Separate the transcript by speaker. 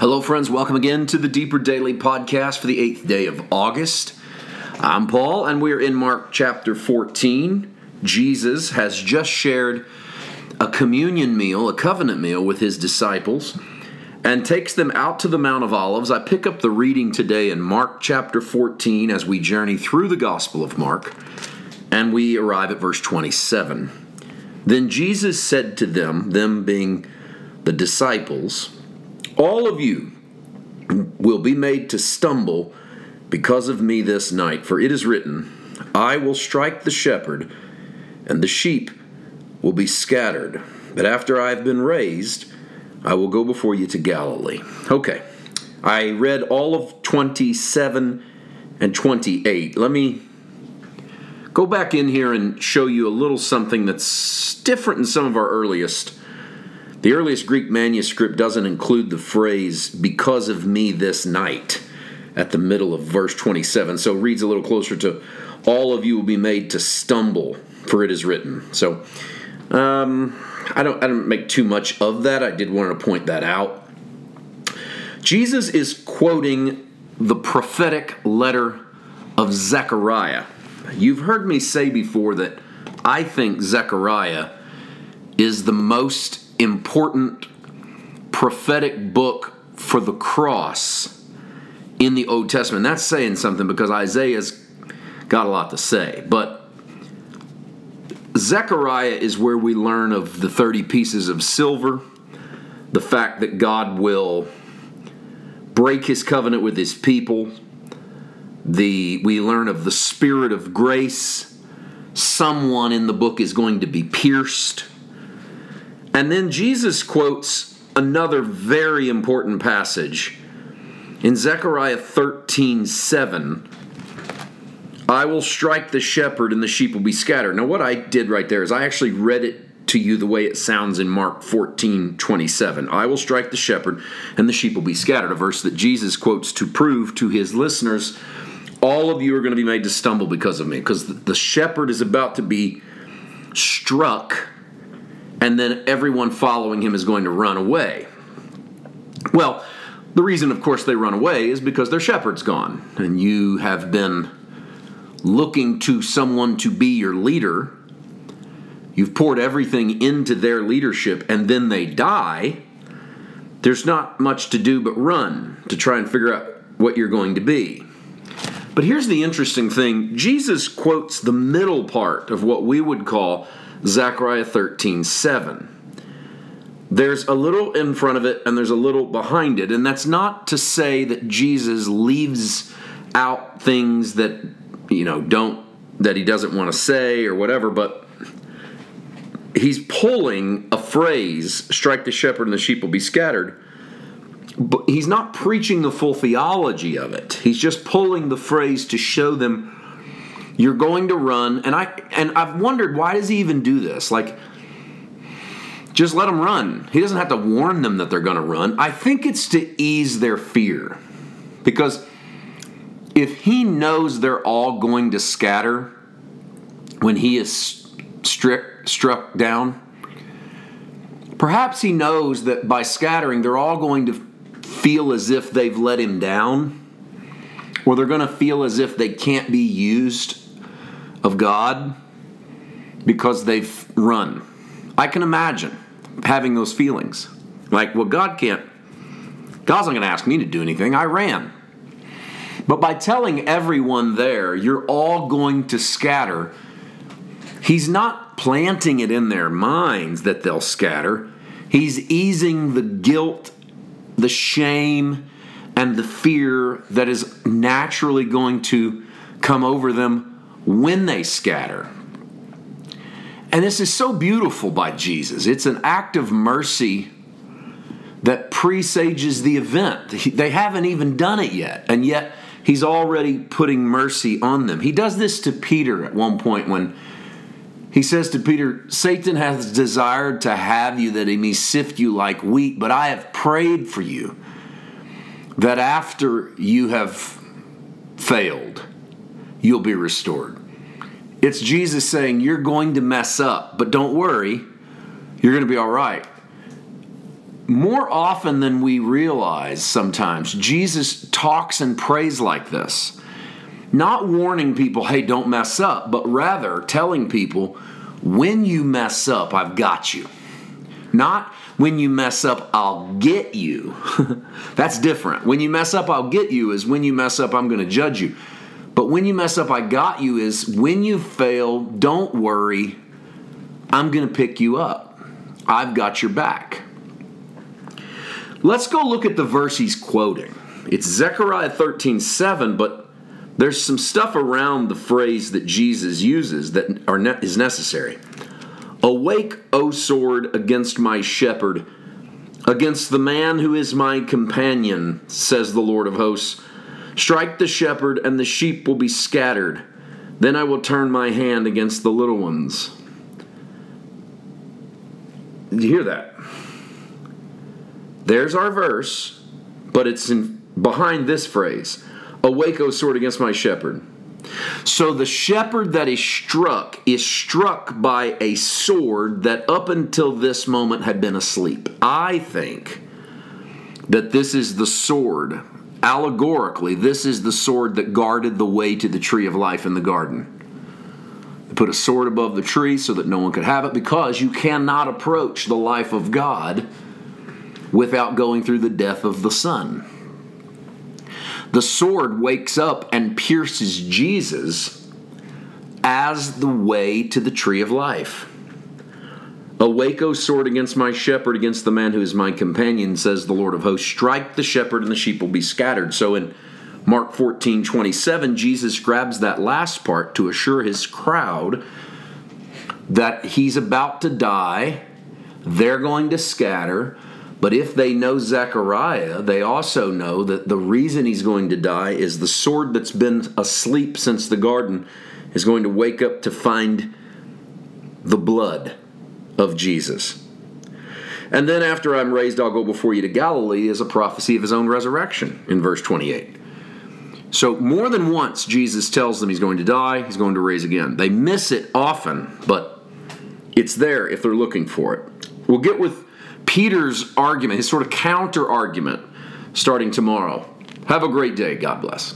Speaker 1: Hello, friends. Welcome again to the Deeper Daily Podcast for the eighth day of August. I'm Paul, and we're in Mark chapter 14. Jesus has just shared a communion meal, a covenant meal with his disciples, and takes them out to the Mount of Olives. I pick up the reading today in Mark chapter 14 as we journey through the Gospel of Mark, and we arrive at verse 27. Then Jesus said to them, them being the disciples, All of you will be made to stumble because of me this night, for it is written, I will strike the shepherd, and the sheep will be scattered. But after I have been raised, I will go before you to Galilee. Okay, I read all of 27 and 28. Let me go back in here and show you a little something that's different in some of our earliest. The earliest Greek manuscript doesn't include the phrase, because of me this night, at the middle of verse 27. So it reads a little closer to, all of you will be made to stumble, for it is written. So um, I, don't, I don't make too much of that. I did want to point that out. Jesus is quoting the prophetic letter of Zechariah. You've heard me say before that I think Zechariah is the most important prophetic book for the cross in the Old Testament. That's saying something because Isaiah's got a lot to say. But Zechariah is where we learn of the 30 pieces of silver, the fact that God will break his covenant with his people. The we learn of the spirit of grace. Someone in the book is going to be pierced. And then Jesus quotes another very important passage in Zechariah 13 7. I will strike the shepherd and the sheep will be scattered. Now, what I did right there is I actually read it to you the way it sounds in Mark 14 27. I will strike the shepherd and the sheep will be scattered, a verse that Jesus quotes to prove to his listeners all of you are going to be made to stumble because of me, because the shepherd is about to be struck and then everyone following him is going to run away. Well, the reason, of course, they run away is because their shepherd's gone, and you have been looking to someone to be your leader. You've poured everything into their leadership, and then they die. There's not much to do but run to try and figure out what you're going to be. But here's the interesting thing Jesus quotes the middle part of what we would call Zechariah 13 7. There's a little in front of it and there's a little behind it. And that's not to say that Jesus leaves out things that, you know, don't, that he doesn't want to say or whatever, but he's pulling a phrase, strike the shepherd and the sheep will be scattered. But he's not preaching the full theology of it. He's just pulling the phrase to show them you're going to run, and I and I've wondered why does he even do this? Like, just let them run. He doesn't have to warn them that they're going to run. I think it's to ease their fear, because if he knows they're all going to scatter when he is strict, struck down, perhaps he knows that by scattering, they're all going to feel as if they've let him down, or they're going to feel as if they can't be used of God because they've run. I can imagine having those feelings. Like, well, God can't, God's not going to ask me to do anything. I ran. But by telling everyone there, you're all going to scatter, He's not planting it in their minds that they'll scatter. He's easing the guilt, the shame, and the fear that is naturally going to come over them when they scatter. And this is so beautiful by Jesus. It's an act of mercy that presages the event. They haven't even done it yet, and yet he's already putting mercy on them. He does this to Peter at one point when he says to Peter, Satan hath desired to have you that he may sift you like wheat, but I have prayed for you that after you have failed, you'll be restored. It's Jesus saying, You're going to mess up, but don't worry, you're going to be all right. more often than we realize sometimes, Jesus talks and prays like this. Not warning people, hey, don't mess up, but rather telling people, when you mess up, I've got you. Not when you mess up, I'll get you. That's different. When you mess up, I'll get you is when you mess up, I'm going to judge you. But when you mess up, I got you is when you fail, don't worry, I'm going to pick you up. I've got your back. Let's go look at the verse he's quoting. It's Zechariah 13 7, but there's some stuff around the phrase that Jesus uses that are ne- is necessary. Awake, O sword, against my shepherd, against the man who is my companion, says the Lord of hosts. Strike the shepherd, and the sheep will be scattered. Then I will turn my hand against the little ones. Did you hear that? There's our verse, but it's in, behind this phrase Awake, O sword, against my shepherd. So the shepherd that is struck is struck by a sword that up until this moment had been asleep. I think that this is the sword, allegorically, this is the sword that guarded the way to the tree of life in the garden. They put a sword above the tree so that no one could have it because you cannot approach the life of God without going through the death of the Son the sword wakes up and pierces Jesus as the way to the tree of life. Awake, O sword, against my shepherd, against the man who is my companion, says the Lord of hosts. Strike the shepherd, and the sheep will be scattered. So in Mark 14 27, Jesus grabs that last part to assure his crowd that he's about to die, they're going to scatter, but if they know Zechariah, they also know that the reason he's going to die is the sword that's been asleep since the garden is going to wake up to find the blood of Jesus. And then after I'm raised, I'll go before you to Galilee is a prophecy of his own resurrection in verse 28. So, more than once, Jesus tells them he's going to die, he's going to raise again. They miss it often, but it's there if they're looking for it. We'll get with Peter's argument, his sort of counter argument, starting tomorrow. Have a great day. God bless.